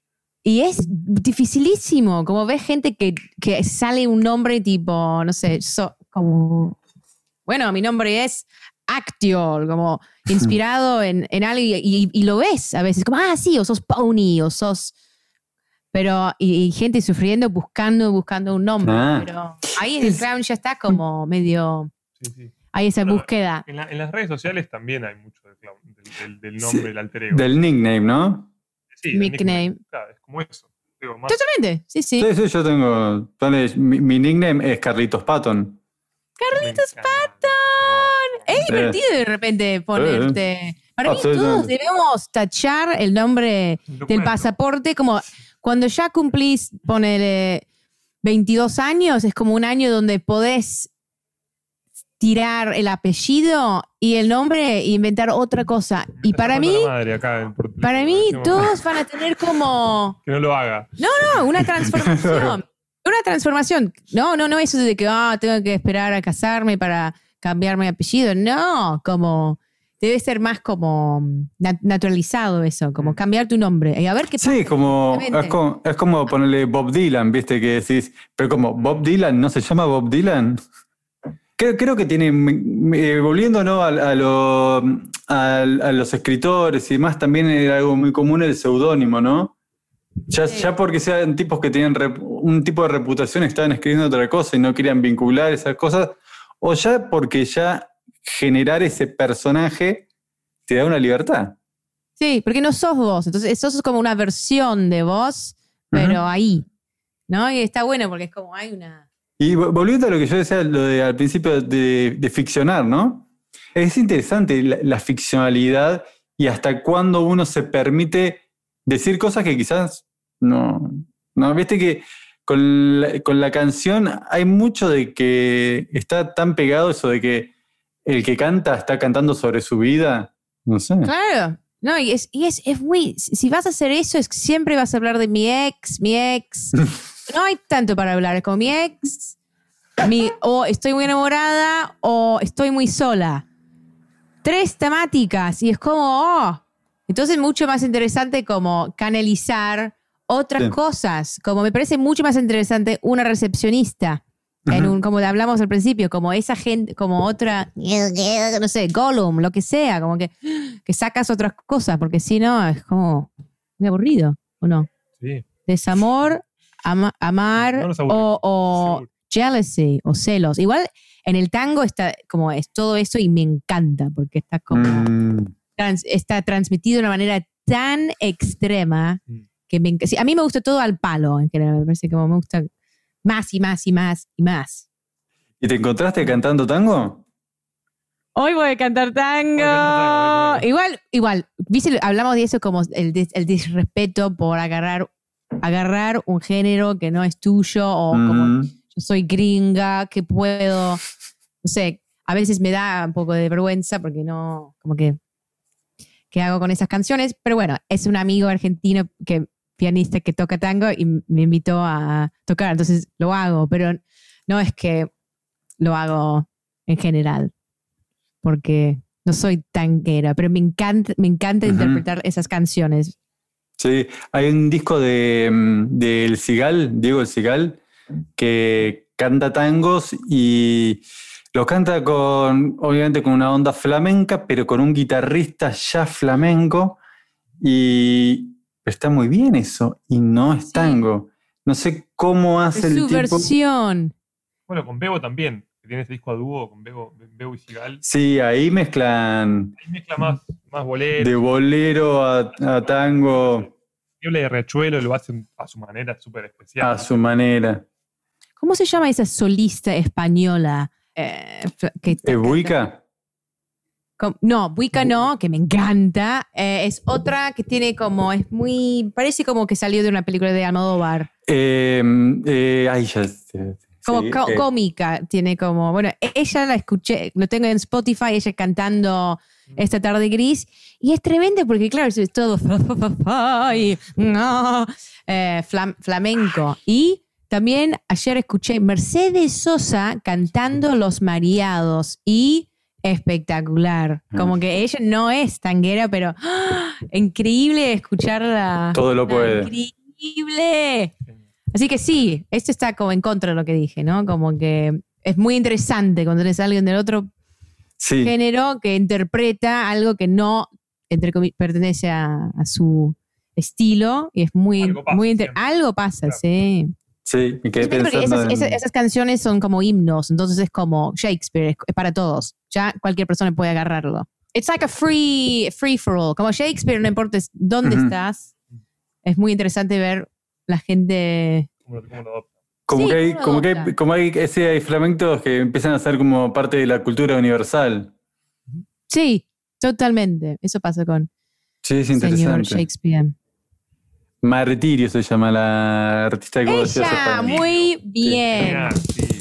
y es dificilísimo, como ves gente que, que sale un nombre tipo, no sé, so- como, bueno, mi nombre es Actiol, como inspirado en, en algo y, y- y lo ves a veces, como, ah, sí, o sos Pony, o sos... Pero, y, y gente sufriendo, buscando, buscando un nombre. Ah. Pero ahí el clown ya está como medio, Sí, sí. hay esa Bueno, búsqueda. En, la- en las redes sociales también hay mucho del, clown, del, del- del nombre, Sí, del alter ego. Del nickname, ¿no? Sí, del nickname. Claro, es como eso. Digo, más- Totalmente, sí, sí. Sí, sí, yo tengo. mi, mi nickname es Carlitos Patton. Carlitos Patton. Es Sí. divertido de repente ponerte. Para mí Absolutamente. todos debemos tachar el nombre del pasaporte como cuando ya cumplís, ponele 22 años, es como un año donde podés tirar el apellido y el nombre e inventar otra cosa. Y para mí, para mí todos van a tener como Que no lo haga. no, una transformación. Una transformación. No, no, no eso de que ah, tengo que esperar a casarme para cambiar mi apellido. No, como debe ser más como nat- naturalizado eso, como cambiar tu nombre. Y a ver qué pasa. Sí, como, es como, es como ponerle Bob Dylan, viste, que decís, pero como Bob Dylan, ¿no se llama Bob Dylan? Creo, creo que tiene, eh, volviendo ¿no? a, a lo- a- a los escritores y demás, también era algo muy común el seudónimo, ¿no? Ya, Sí. ya porque sean tipos que tenían rep- un tipo de reputación, estaban escribiendo otra cosa y no querían vincular esas cosas, o ya porque ya generar ese personaje te da una libertad. Sí, porque no sos vos. Entonces, sos como una versión de vos, pero ahí. ¿No? Y está bueno porque es como hay una. Y volviendo a lo que yo decía lo de, al principio de, ficcionar, ¿no? Es interesante la, ficcionalidad y hasta cuándo uno se permite decir cosas que quizás no. No, viste que con la, con la canción hay mucho de que está tan pegado eso de que el que canta está cantando sobre su vida. No sé. Claro. No, y es, y es, es muy. Si vas a hacer eso, es siempre vas a hablar de mi ex, mi ex. no hay tanto para hablar. Como mi ex, mi, o estoy muy enamorada, o estoy muy sola. Tres temáticas. Y es como, oh. Entonces, mucho más interesante como canalizar otras cosas. Como me parece mucho más interesante una recepcionista en un, como hablamos al principio, como esa gente, como otra, no sé, Gollum, lo que sea, como que, que sacas otras cosas, porque si no, es como muy aburrido, ¿o no? Sí. Desamor, amar o, jealousy o celos. Igual en el tango está como es todo eso y me encanta, porque está como, mm. está transmitido de una manera tan extrema mm. que me, a mí me gusta todo al palo en general, me parece como me gusta más y más y más y más. ¿Y te encontraste cantando tango? Hoy voy a cantar tango. Igual, igual, hablamos de eso como el, disrespeto por agarrar, agarrar un género que no es tuyo o como yo soy gringa, que puedo, no sé, a veces me da un poco de vergüenza porque no, como que, ¿qué hago con esas canciones? Pero bueno, es un amigo argentino que pianista que toca tango y me invitó a tocar, entonces lo hago, pero no es que lo hago en general, porque no soy tanguera, pero me encanta, me encanta interpretar esas canciones. Sí, hay un disco de, mm, El Cigal, Diego El Cigal, que canta tangos y lo canta con, obviamente, con una onda flamenca, pero con un guitarrista ya flamenco. Y está muy bien eso y no es tango. No sé cómo hace el su versión. Bueno, con Bebo también, que tiene ese disco a dúo con Bebo, y Sigal. Sí, ahí mezclan. Ahí mezcla más, más bolero. De bolero a, tango. habla de Riachuelo lo hace a su manera súper especial. A su manera. ¿Cómo se llama esa solista española? Eh, que, ¿Ebuica? No, Buica no, que me encanta. Eh, es otra que tiene como, es muy, parece como que salió de una película de Almodóvar. Eh, eh, ay, ya, como eh. cómica, tiene como, bueno, ella la escuché, lo tengo en Spotify, ella cantando esta tarde gris, y es tremendo porque, claro, es todo flamenco. Y también ayer escuché Mercedes Sosa cantando Los Mareados y espectacular. Como ah. que ella no es tanguera, pero ¡ah! increíble escucharla. Todo lo puede. Increíble. Así que sí, esto está como en contra de lo que dije, ¿no? Como que es muy interesante cuando eres alguien del otro género que interpreta algo que no entre pertenece a, su estilo y es muy, algo pasa, muy algo pasa, sí. Sí, me quedé pensando. Esas, canciones son como himnos, entonces es como Shakespeare, es, para todos. Ya cualquier persona puede agarrarlo. It's like a free, free for all. Como Shakespeare, no importa dónde estás, es muy interesante ver la gente. Como, que hay, como, que hay, como hay ese flamencos que empiezan a ser como parte de la cultura universal. Sí, totalmente. Eso pasa con sí, es interesante. señor Shakespeare. Martirio se llama la artista que Ella, muy bien.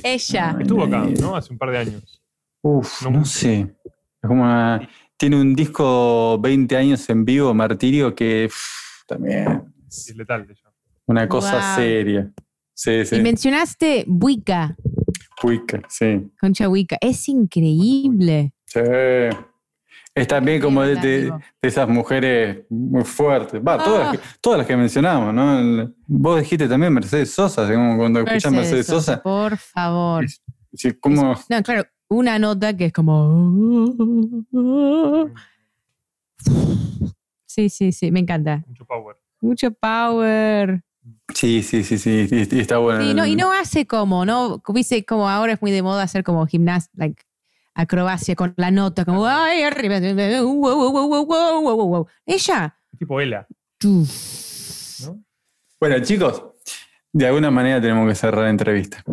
Ella. Estuvo acá, ¿no? Hace un par de años. Uf, no, sé. Es como tiene un disco 20 años en vivo, Martirio, que también. Es letal. Una cosa seria. Sí, sí. Y mencionaste Buica. Buica, sí. Concha Buica. Es increíble. Sí. Es también como de, esas mujeres muy fuertes. Va, todas, las que, ah. todas las que mencionamos, ¿no? Vos dijiste también Mercedes Sosa, cuando escuchas Mercedes Sosa, Por favor. Sí, como... No, claro, una nota que es como. Sí, sí, sí, me encanta. Mucho power. Mucho power. Sí, sí, sí, sí, está bueno. y no hace como, ¿no? Dice como ahora es muy de moda hacer como gimnasia, like, acrobacia con la nota, como ay, arriba, wow, wow, wow, wow, wow, wow, wow. Ella. Tipo Ela. ¿no? Bueno, chicos, de alguna manera tenemos que cerrar la entrevista.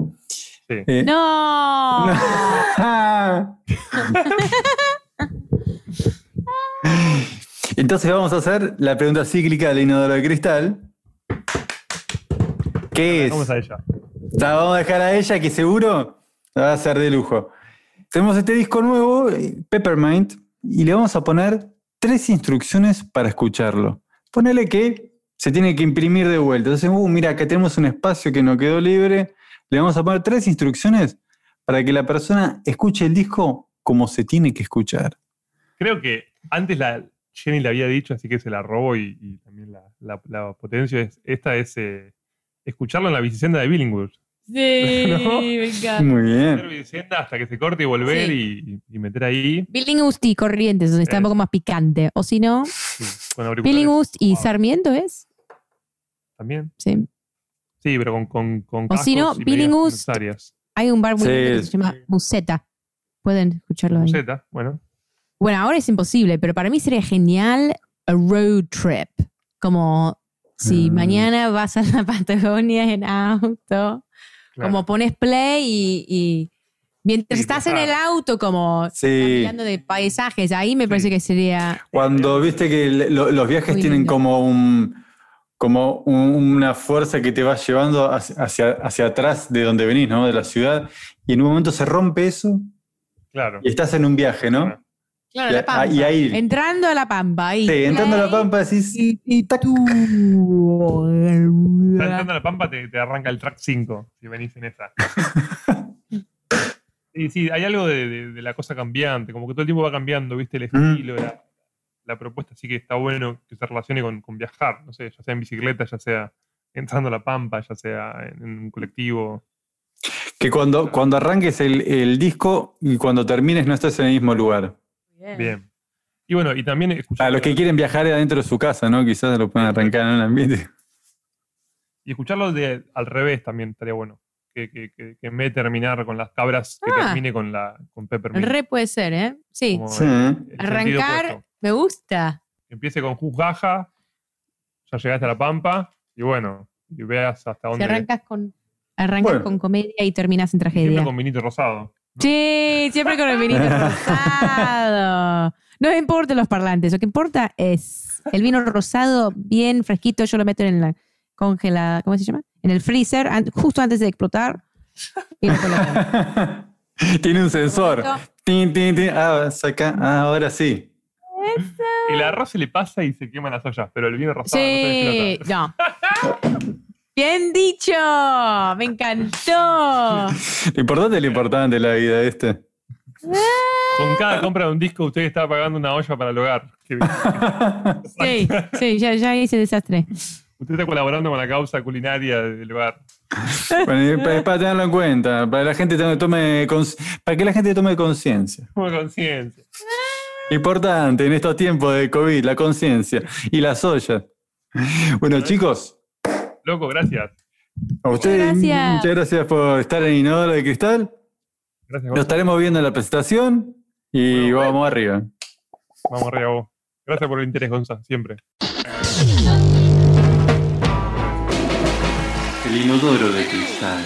Sí. Eh, no. Entonces vamos a hacer la pregunta cíclica del inodoro de cristal. ¿Qué es? Vamos a ella. vamos a dejar a ella que seguro va a ser de lujo. Tenemos este disco nuevo, Peppermint, y le vamos a poner tres instrucciones para escucharlo. Ponele que se tiene que imprimir de vuelta. Entonces, uh, mira, acá tenemos un espacio que no quedó libre. Le vamos a poner tres instrucciones para que la persona escuche el disco como se tiene que escuchar. Creo que antes la, Jenny le había dicho, así que se la robo y, también la, la, potencia. esta es eh, escucharlo en la bicicenda de Billingwood. Sí, me encanta. Muy bien. hasta que se corte y volver y, meter ahí. Billingwood y Corrientes, donde está un poco más picante. O si no, sí, Billingwood y Sarmiento es. También. Sí. Sí, pero con. con, con o si no, Billingwood. Hay un bar muy que se llama Museta. Pueden escucharlo ahí. Museta, bueno. Bueno, ahora es imposible, pero para mí sería genial a road trip. Como si mm. mañana vas a la Patagonia en auto, como pones play y, mientras estás en el auto, como hablando de paisajes, ahí me parece que sería. Cuando viste que los viajes tienen como un como una fuerza que te va llevando hacia, hacia, atrás de donde venís, ¿no? De la ciudad, y en un momento se rompe eso. Claro. Y estás en un viaje, ¿no? Claro, la Pampa. Y ahí, entrando a la Pampa. Ahí. Sí, entrando a la Pampa decís. Y, y tú. entrando a la Pampa te, te, arranca el track 5, si venís en esa. sí, sí, hay algo de, de, la cosa cambiante, como que todo el tiempo va cambiando, ¿viste? El mm. estilo, la, la, propuesta, sí que está bueno que se relacione con, con, viajar, no sé, ya sea en bicicleta, ya sea entrando a la Pampa, ya sea en, un colectivo. Que cuando, cuando arranques el, el disco y cuando termines no estás en el mismo lugar. Bien. Y bueno, y también A los que quieren viajar adentro de su casa, ¿no? Quizás lo puedan arrancar en el ambiente. Y escucharlo de, al revés también estaría bueno. Que, que, que, en vez de terminar con las cabras, que ah. termine con la con Peppermint. El re puede ser, ¿eh? Sí. Arrancar, me gusta. empiece con Juzgaja, ya llegaste a la Pampa, y bueno, y veas hasta dónde. Si arrancas con, arrancas con comedia y terminas en tragedia. Siempre con vinito rosado. Sí, siempre con el vinito rosado. No me importan los parlantes, lo que importa es el vino rosado bien fresquito, yo lo meto en la congelada, ¿cómo se llama? En el freezer, justo antes de explotar. Tiene un sensor. Ah, ah, ahora sí. El arroz se le pasa y se queman las ollas, pero el vino rosado sí, no. Bien dicho, me encantó. Lo importante es lo importante de la vida, este. Con cada compra de un disco usted está pagando una olla para el hogar. sí, sí, ya, ya hice desastre. Usted está colaborando con la causa culinaria del hogar. Bueno, para, tenerlo en cuenta, para, la gente tome, para que la gente tome conciencia. Tome conciencia. Importante en estos tiempos de COVID, la conciencia y las ollas. Bueno, chicos, Loco, gracias. A ustedes, muchas gracias por estar en Inodoro de Cristal. Gracias. Nos estaremos viendo en la presentación y vamos arriba. Vamos arriba vos. Gracias por el interés, Gonza, siempre. El Inodoro de Cristal.